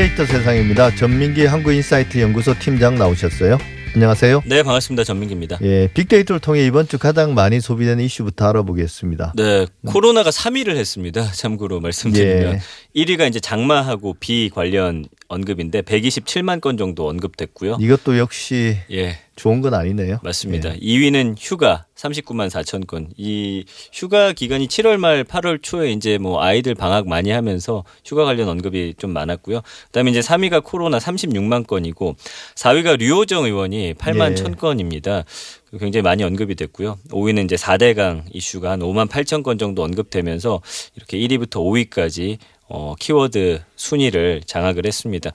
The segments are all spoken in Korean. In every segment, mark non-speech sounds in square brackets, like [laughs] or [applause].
빅데이터 세상입니다. 전민기 한국인사이트 연구소 팀장 나오셨어요. 안녕하세요. 네, 반갑습니다. 전민기입니다. 예, 빅데이터를 통해 이번 주 가장 많이 소비되는 이슈부터 알아보겠습니다. 네, 코로나가 3위를 했습니다. 참고로 말씀드리면 예. 1위가 이제 장마하고 비 관련 언급인데 127만 건 정도 언급됐고요. 이것도 역시 예, 좋은 건 아니네요. 맞습니다. 예. 2위는 휴가 39만 4천 건. 이 휴가 기간이 7월 말 8월 초에 이제 뭐 아이들 방학 많이 하면서 휴가 관련 언급이 좀 많았고요. 그다음에 이제 3위가 코로나 36만 건이고 4위가 류호정 의원이 8만 예. 1천 건입니다. 굉장히 많이 언급이 됐고요. 5위는 이제 4대강 이슈가 한 5만 8천 건 정도 언급되면서 이렇게 1위부터 5위까지 어, 키워드 순위를 장악을 했습니다.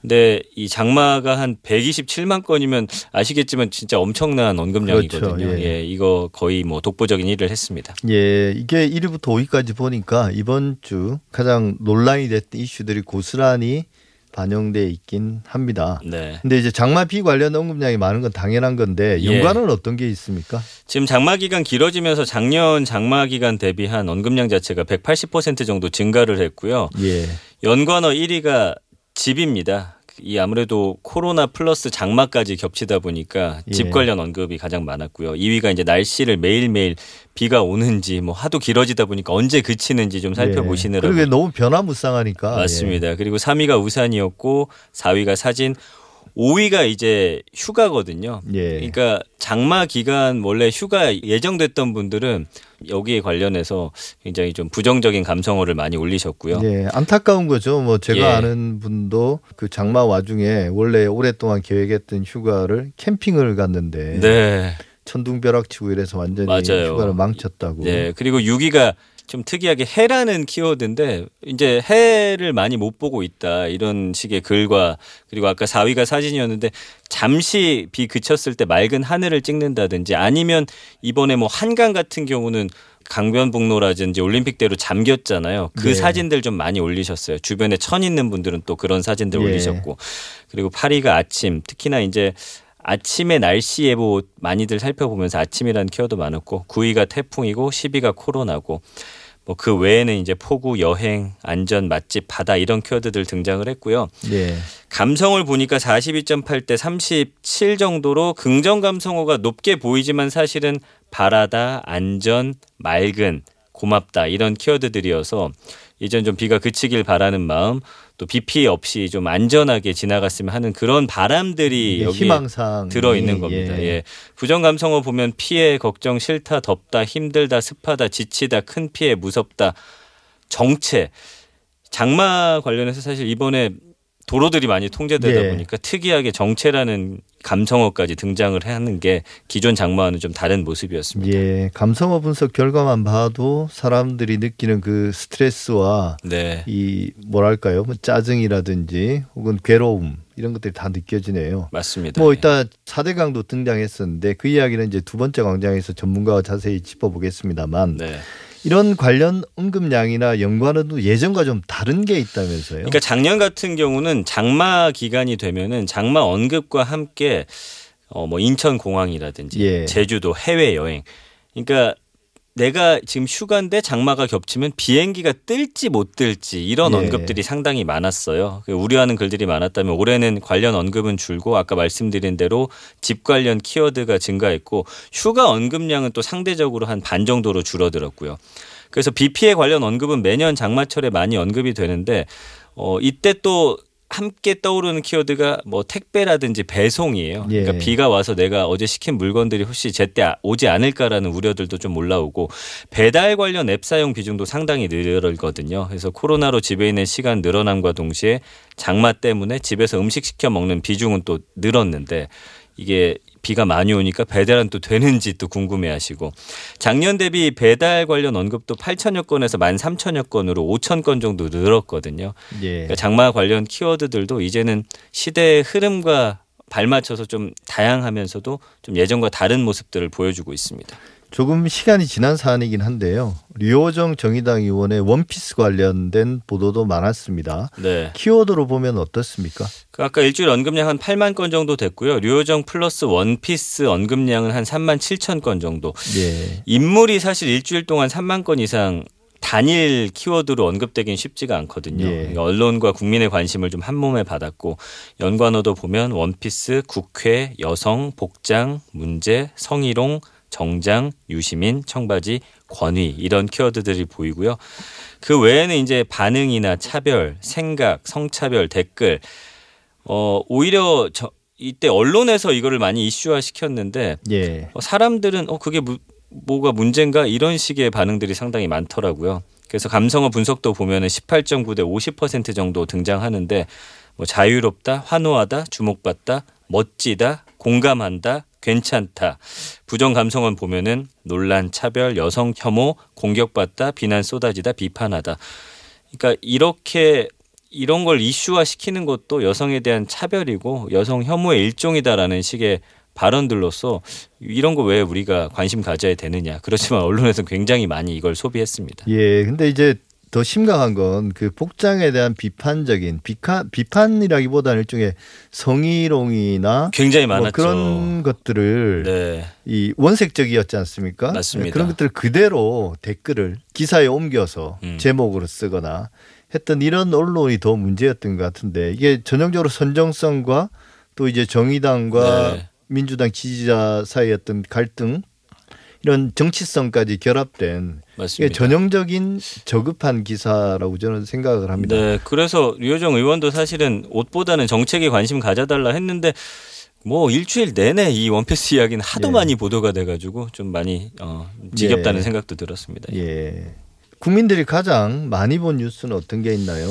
근데 이 장마가 한 127만 건이면 아시겠지만 진짜 엄청난 언급량이거든요. 그렇죠. 예. 예, 이거 거의 뭐 독보적인 일을 했습니다. 예, 이게 1위부터 5위까지 보니까 이번 주 가장 논란이 됐던 이슈들이 고스란히 반영돼 있긴 합니다. 네. 근데 이제 장마 비 관련 언급량이 많은 건 당연한 건데 예. 연관은 어떤 게 있습니까? 지금 장마 기간 길어지면서 작년 장마 기간 대비한 언급량 자체가 180% 정도 증가를 했고요. 예. 연관어 1위가 집입니다. 이 아무래도 코로나 플러스 장마까지 겹치다 보니까 집 예. 관련 언급이 가장 많았고요. 2위가 이제 날씨를 매일매일 비가 오는지 뭐 하도 길어지다 보니까 언제 그치는지 좀 살펴보시느라고 예. 그리고 너무 변화무쌍하니까 예. 맞습니다. 그리고 3위가 우산이었고 4위가 사진, 5위가 이제 휴가거든요. 예. 그러니까 장마 기간 원래 휴가 예정됐던 분들은 여기에 관련해서 굉장히 좀 부정적인 감성어를 많이 올리셨고요. 예, 안타까운 거죠. 뭐 제가 예. 아는 분도 그 장마 와중에 원래 오랫동안 계획했던 휴가를 캠핑을 갔는데 네. 천둥벼락치고 이래서 완전히 맞아요. 휴가를 망쳤다고. 네. 그리고 6위가 좀 특이하게 해라는 키워드인데 이제 해를 많이 못 보고 있다 이런 식의 글과 그리고 아까 4위가 사진이었는데 잠시 비 그쳤을 때 맑은 하늘을 찍는다든지 아니면 이번에 뭐 한강 같은 경우는 강변북로라든지 올림픽대로 잠겼잖아요. 그 네. 사진들 좀 많이 올리셨어요. 주변에 천 있는 분들은 또 그런 사진들 예. 올리셨고 그리고 8위가 아침 특히나 이제 아침의 날씨 예보 많이들 살펴보면서 아침이라는 키워드 많았고 9위가 태풍이고 10위가 코로나고 뭐 그 외에는 이제 폭우, 여행, 안전, 맛집, 바다 이런 키워드들 등장을 했고요. 예. 감성을 보니까 42.8 대 37 정도로 긍정 감성어가 높게 보이지만 사실은 바라다, 안전, 맑은, 고맙다 이런 키워드들이어서 이젠 좀 비가 그치길 바라는 마음 또 비 피해 없이 좀 안전하게 지나갔으면 하는 그런 바람들이 여기 희망상 들어 있는 겁니다. 예. 부정 감성어 보면 피해, 걱정, 싫다, 덥다, 힘들다, 습하다, 지치다, 큰 피해, 무섭다, 정체. 장마 관련해서 사실 이번에 도로들이 많이 통제되다 예. 보니까 특이하게 정체라는 감성어까지 등장을 하는 게 기존 장마와는 좀 다른 모습이었습니다. 예, 감성어 분석 결과만 봐도 사람들이 느끼는 그 스트레스와 네. 이 뭐랄까요, 뭐 짜증이라든지 혹은 괴로움 이런 것들이 다 느껴지네요. 맞습니다. 뭐 예. 이따 4대강도 등장했었는데 그 이야기는 이제 두 번째 광장에서 전문가와 자세히 짚어보겠습니다만 네. 이런 관련 언급량이나 연관어도 예전과 좀 다른 게 있다면서요? 그러니까 작년 같은 경우는 장마 기간이 되면은 장마 언급과 함께 어 뭐 인천 공항이라든지 예. 제주도 해외 여행. 그러니까 내가 지금 휴가인데 장마가 겹치면 비행기가 뜰지 못 뜰지 이런 예. 언급들이 상당히 많았어요. 그 우려하는 글들이 많았다면 올해는 관련 언급은 줄고 아까 말씀드린 대로 집 관련 키워드가 증가했고 휴가 언급량은 또 상대적으로 한 반 정도로 줄어들었고요. 그래서 비 피해 관련 언급은 매년 장마철에 많이 언급이 되는데 어 이때 또 함께 떠오르는 키워드가 뭐 택배라든지 배송이에요. 예. 그러니까 비가 와서 내가 어제 시킨 물건들이 혹시 제때 오지 않을까라는 우려들도 좀 올라오고 배달 관련 앱 사용 비중도 상당히 늘어거든요. 그래서 코로나로 집에 있는 시간 늘어남과 동시에 장마 때문에 집에서 음식 시켜 먹는 비중은 또 늘었는데 이게 비가 많이 오니까 배달은 또 되는지 또 궁금해하시고 작년 대비 배달 관련 언급도 8천여 건에서 1만 3천여 건으로 5천 건 정도 늘었거든요. 예. 그러니까 장마 관련 키워드들도 이제는 시대의 흐름과 발맞춰서 좀 다양하면서도 좀 예전과 다른 모습들을 보여주고 있습니다. 조금 시간이 지난 사안이긴 한데요. 류호정 정의당 의원의 원피스 관련된 보도도 많았습니다. 네. 키워드로 보면 어떻습니까? 그 아까 일주일 언급량 한 8만 건 정도 됐고요. 류호정 플러스 원피스 언급량은 한 3만 7천 건 정도. 예. 인물이 사실 일주일 동안 3만 건 이상 단일 키워드로 언급되긴 쉽지가 않거든요. 예. 그러니까 언론과 국민의 관심을 좀 한 몸에 받았고 연관어도 보면 원피스, 국회, 여성, 복장, 문제, 성희롱, 정장, 유시민, 청바지, 권위 이런 키워드들이 보이고요. 그 외에는 이제 반응이나 차별, 생각, 성차별, 댓글 어 오히려 저 이때 언론에서 이거를 많이 이슈화 시켰는데 예. 어, 사람들은 어 그게 무, 뭐가 문제인가 이런 식의 반응들이 상당히 많더라고요. 그래서 감성어 분석도 보면은 18.9 대 50% 정도 등장하는데 뭐 자유롭다, 환호하다, 주목받다, 멋지다, 공감한다, 괜찮다. 부정 감성은 보면은 논란, 차별, 여성 혐오, 공격받다, 비난 쏟아지다, 비판하다. 그러니까 이렇게 이런 걸 이슈화 시키는 것도 여성에 대한 차별이고 여성 혐오의 일종이다라는 식의 발언들로서 이런 거 왜 우리가 관심 가져야 되느냐. 그렇지만 [laughs] 언론에서는 굉장히 많이 이걸 소비했습니다. 예. 근데 이제 더 심각한 건 그 복장에 대한 비판적인 비판 비판이라기보다는 일종의 성희롱이나 굉장히 뭐 많았죠. 그런 것들을 네. 이 원색적이었지 않습니까? 맞습니다. 그런 것들 그대로 댓글을 기사에 옮겨서 음. 제목으로 쓰거나 했던 이런 언론이 더 문제였던 것 같은데 이게 전형적으로 선정성과 또 이제 정의당과 네. 민주당 지지자 어떤 갈등 이런 정치성까지 결합된 맞습니다. 전형적인 저급한 기사라고 저는 생각을 합니다. 네. 그래서 류호정 의원도 사실은 옷보다는 정책에 관심 가져달라 했는데 뭐 일주일 내내 이 원피스 이야기는 하도 예. 많이 보도가 돼가지고 좀 많이 어, 지겹다는 예. 생각도 들었습니다. 예. 국민들이 가장 많이 본 뉴스는 어떤 게 있나요?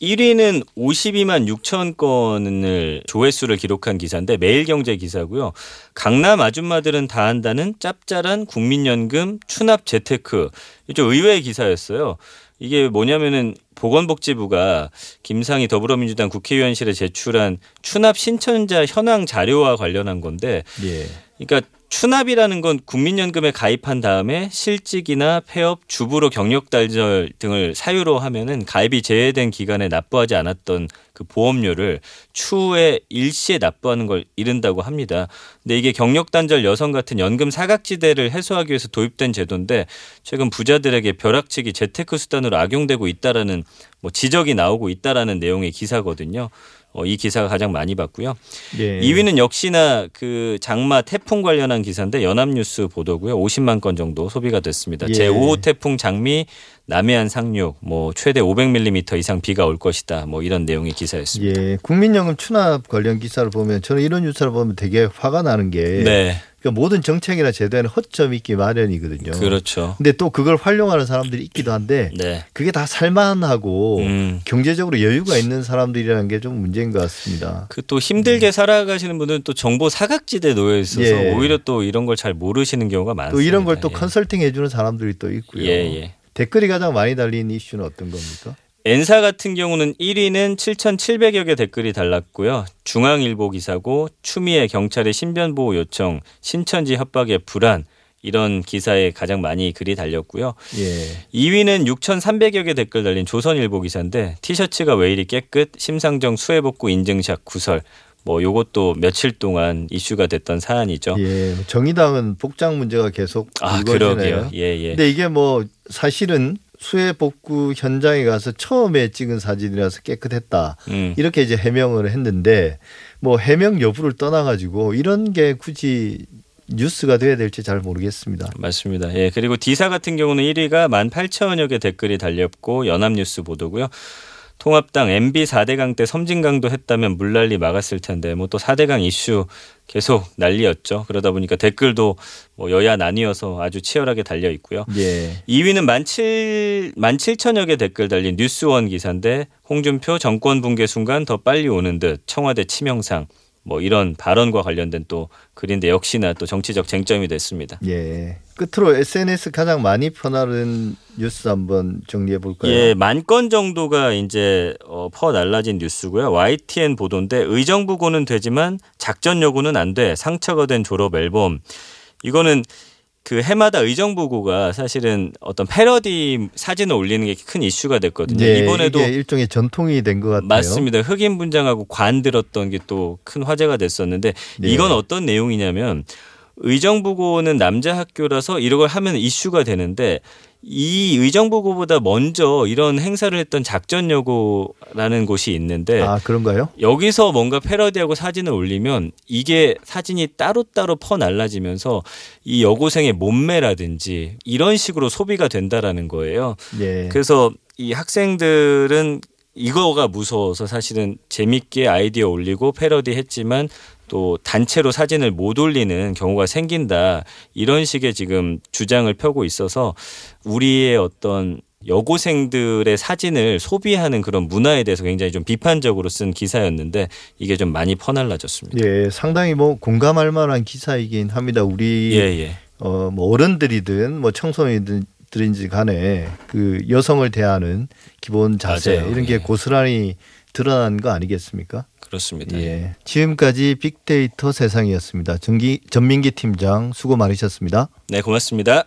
1위는 52만 6천 건을 조회수를 기록한 기사인데 매일경제 기사고요. 강남 아줌마들은 다 한다는 짭짤한 국민연금 추납 재테크. 좀 의외의 기사였어요. 이게 뭐냐면은 보건복지부가 김상희 더불어민주당 국회의원실에 제출한 추납 신청자 현황 자료와 관련한 건데 예. 그러니까 추납이라는 건 국민연금에 가입한 다음에 실직이나 폐업, 주부로 경력 단절 등을 사유로 하면은 가입이 제외된 기간에 납부하지 않았던 그 보험료를 추후에 일시에 납부하는 걸 이른다고 합니다. 근데 이게 경력 단절 여성 같은 연금 사각지대를 해소하기 위해서 도입된 제도인데 최근 부자들에게 벼락치기 재테크 수단으로 악용되고 있다라는 뭐 지적이 나오고 있다라는 내용의 기사거든요. 어, 이 기사가 가장 많이 봤고요. 예. 2위는 역시나 그 장마 태풍 관련한 기사인데 연합뉴스 보도고요. 50만 건 정도 소비가 됐습니다. 예. 제5호 태풍 장미 남해안 상륙 뭐 최대 500mm 이상 비가 올 것이다. 뭐 이런 내용의 기사였습니다. 예, 국민연금 추납 관련 기사를 보면 저는 이런 뉴스를 보면 되게 화가 나는 게 네. 그러니까 모든 정책이나 제도에는 허점이 있기 마련이거든요. 그렇죠. 근데 또 그걸 활용하는 사람들이 있기도 한데 네. 그게 다 살만하고 음. 경제적으로 여유가 있는 사람들이라는 게 좀 문제인 것 같습니다. 그 또 힘들게 살아가시는 분들은 또 정보 사각지대에 놓여 있어서 예. 오히려 또 이런 걸 잘 모르시는 경우가 많습니다. 또 이런 걸또 예. 컨설팅 해주는 사람들이 또 있고요. 예, 예. 댓글이 가장 많이 달린 이슈는 어떤 겁니까? 엔사 같은 경우는 1위는 7,700여 개 댓글이 달랐고요. 중앙일보 기사고 추미애 경찰의 신변 보호 요청, 신천지 협박의 불안 이런 기사에 가장 많이 글이 달렸고요. 예. 2위는 6,300여 개 댓글 달린 조선일보 기사인데 티셔츠가 왜 이리 깨끗, 심상정 수해복구 인증샷 구설 뭐 요것도 며칠 동안 이슈가 됐던 사안이죠. 예. 정의당은 복장 문제가 계속 아, 불거지네요. 그러게요. 예, 예. 근데 이게 뭐 사실은 수해 복구 현장에 가서 처음에 찍은 사진이라서 깨끗했다. 음. 이렇게 이제 해명을 했는데 뭐 해명 여부를 떠나가지고 이런 게 굳이 뉴스가 돼야 될지 잘 모르겠습니다. 맞습니다. 예. 그리고 디사 같은 경우는 1위가 18,000여 개 댓글이 달렸고 연합뉴스 보도고요. 통합당 MB 4대강 때 섬진강도 했다면 물난리 막았을 텐데 뭐 또 4대강 이슈 계속 난리였죠. 그러다 보니까 댓글도 뭐 여야 나뉘어서 아주 치열하게 달려 있고요. 예. 2위는 17, 17,000여 개 댓글 달린 뉴스원 기사인데 홍준표 정권 붕괴 순간 더 빨리 오는 듯 청와대 치명상 뭐 이런 발언과 관련된 또 글인데 역시나 또 정치적 쟁점이 됐습니다. 예. 끝으로 SNS 가장 많이 퍼나른 뉴스 한번 정리해 볼까요? 예, 만 건 정도가 이제 어, 퍼 날라진 뉴스고요. YTN 보도인데 의정부고는 되지만 작전 요구는 안 돼. 상처가 된 졸업 앨범. 이거는 그 해마다 의정부고가 사실은 어떤 패러디 사진을 올리는 게 큰 이슈가 됐거든요. 예, 이번에도 일종의 전통이 된 것 같아요. 맞습니다. 흑인 분장하고 관 들었던 게 또 큰 화제가 됐었는데 네. 이건 어떤 내용이냐면 의정부고는 남자 학교라서 이걸 하면 이슈가 되는데 이 의정부고보다 먼저 이런 행사를 했던 작전여고라는 곳이 있는데 아 그런가요? 여기서 뭔가 패러디하고 사진을 올리면 이게 사진이 따로따로 퍼 날라지면서 이 여고생의 몸매라든지 이런 식으로 소비가 된다라는 거예요. 예. 그래서 이 학생들은 이거가 무서워서 사실은 재밌게 아이디어 올리고 패러디 했지만 또 단체로 사진을 못 올리는 경우가 생긴다. 이런 식의 지금 주장을 펴고 있어서 우리의 어떤 여고생들의 사진을 소비하는 그런 문화에 대해서 굉장히 좀 비판적으로 쓴 기사였는데 이게 좀 많이 퍼날라졌습니다. 예, 상당히 뭐 공감할 만한 기사이긴 합니다. 우리 예, 예. 어, 뭐 어른들이든 뭐 청소년 들인지 간에 그 여성을 대하는 기본 자세 맞아요. 이런 게 예. 고스란히 드러난 거 아니겠습니까? 그렇습니다. 예. 지금까지 빅데이터 세상이었습니다. 전기 전민기 팀장 수고 많으셨습니다. 네, 고맙습니다.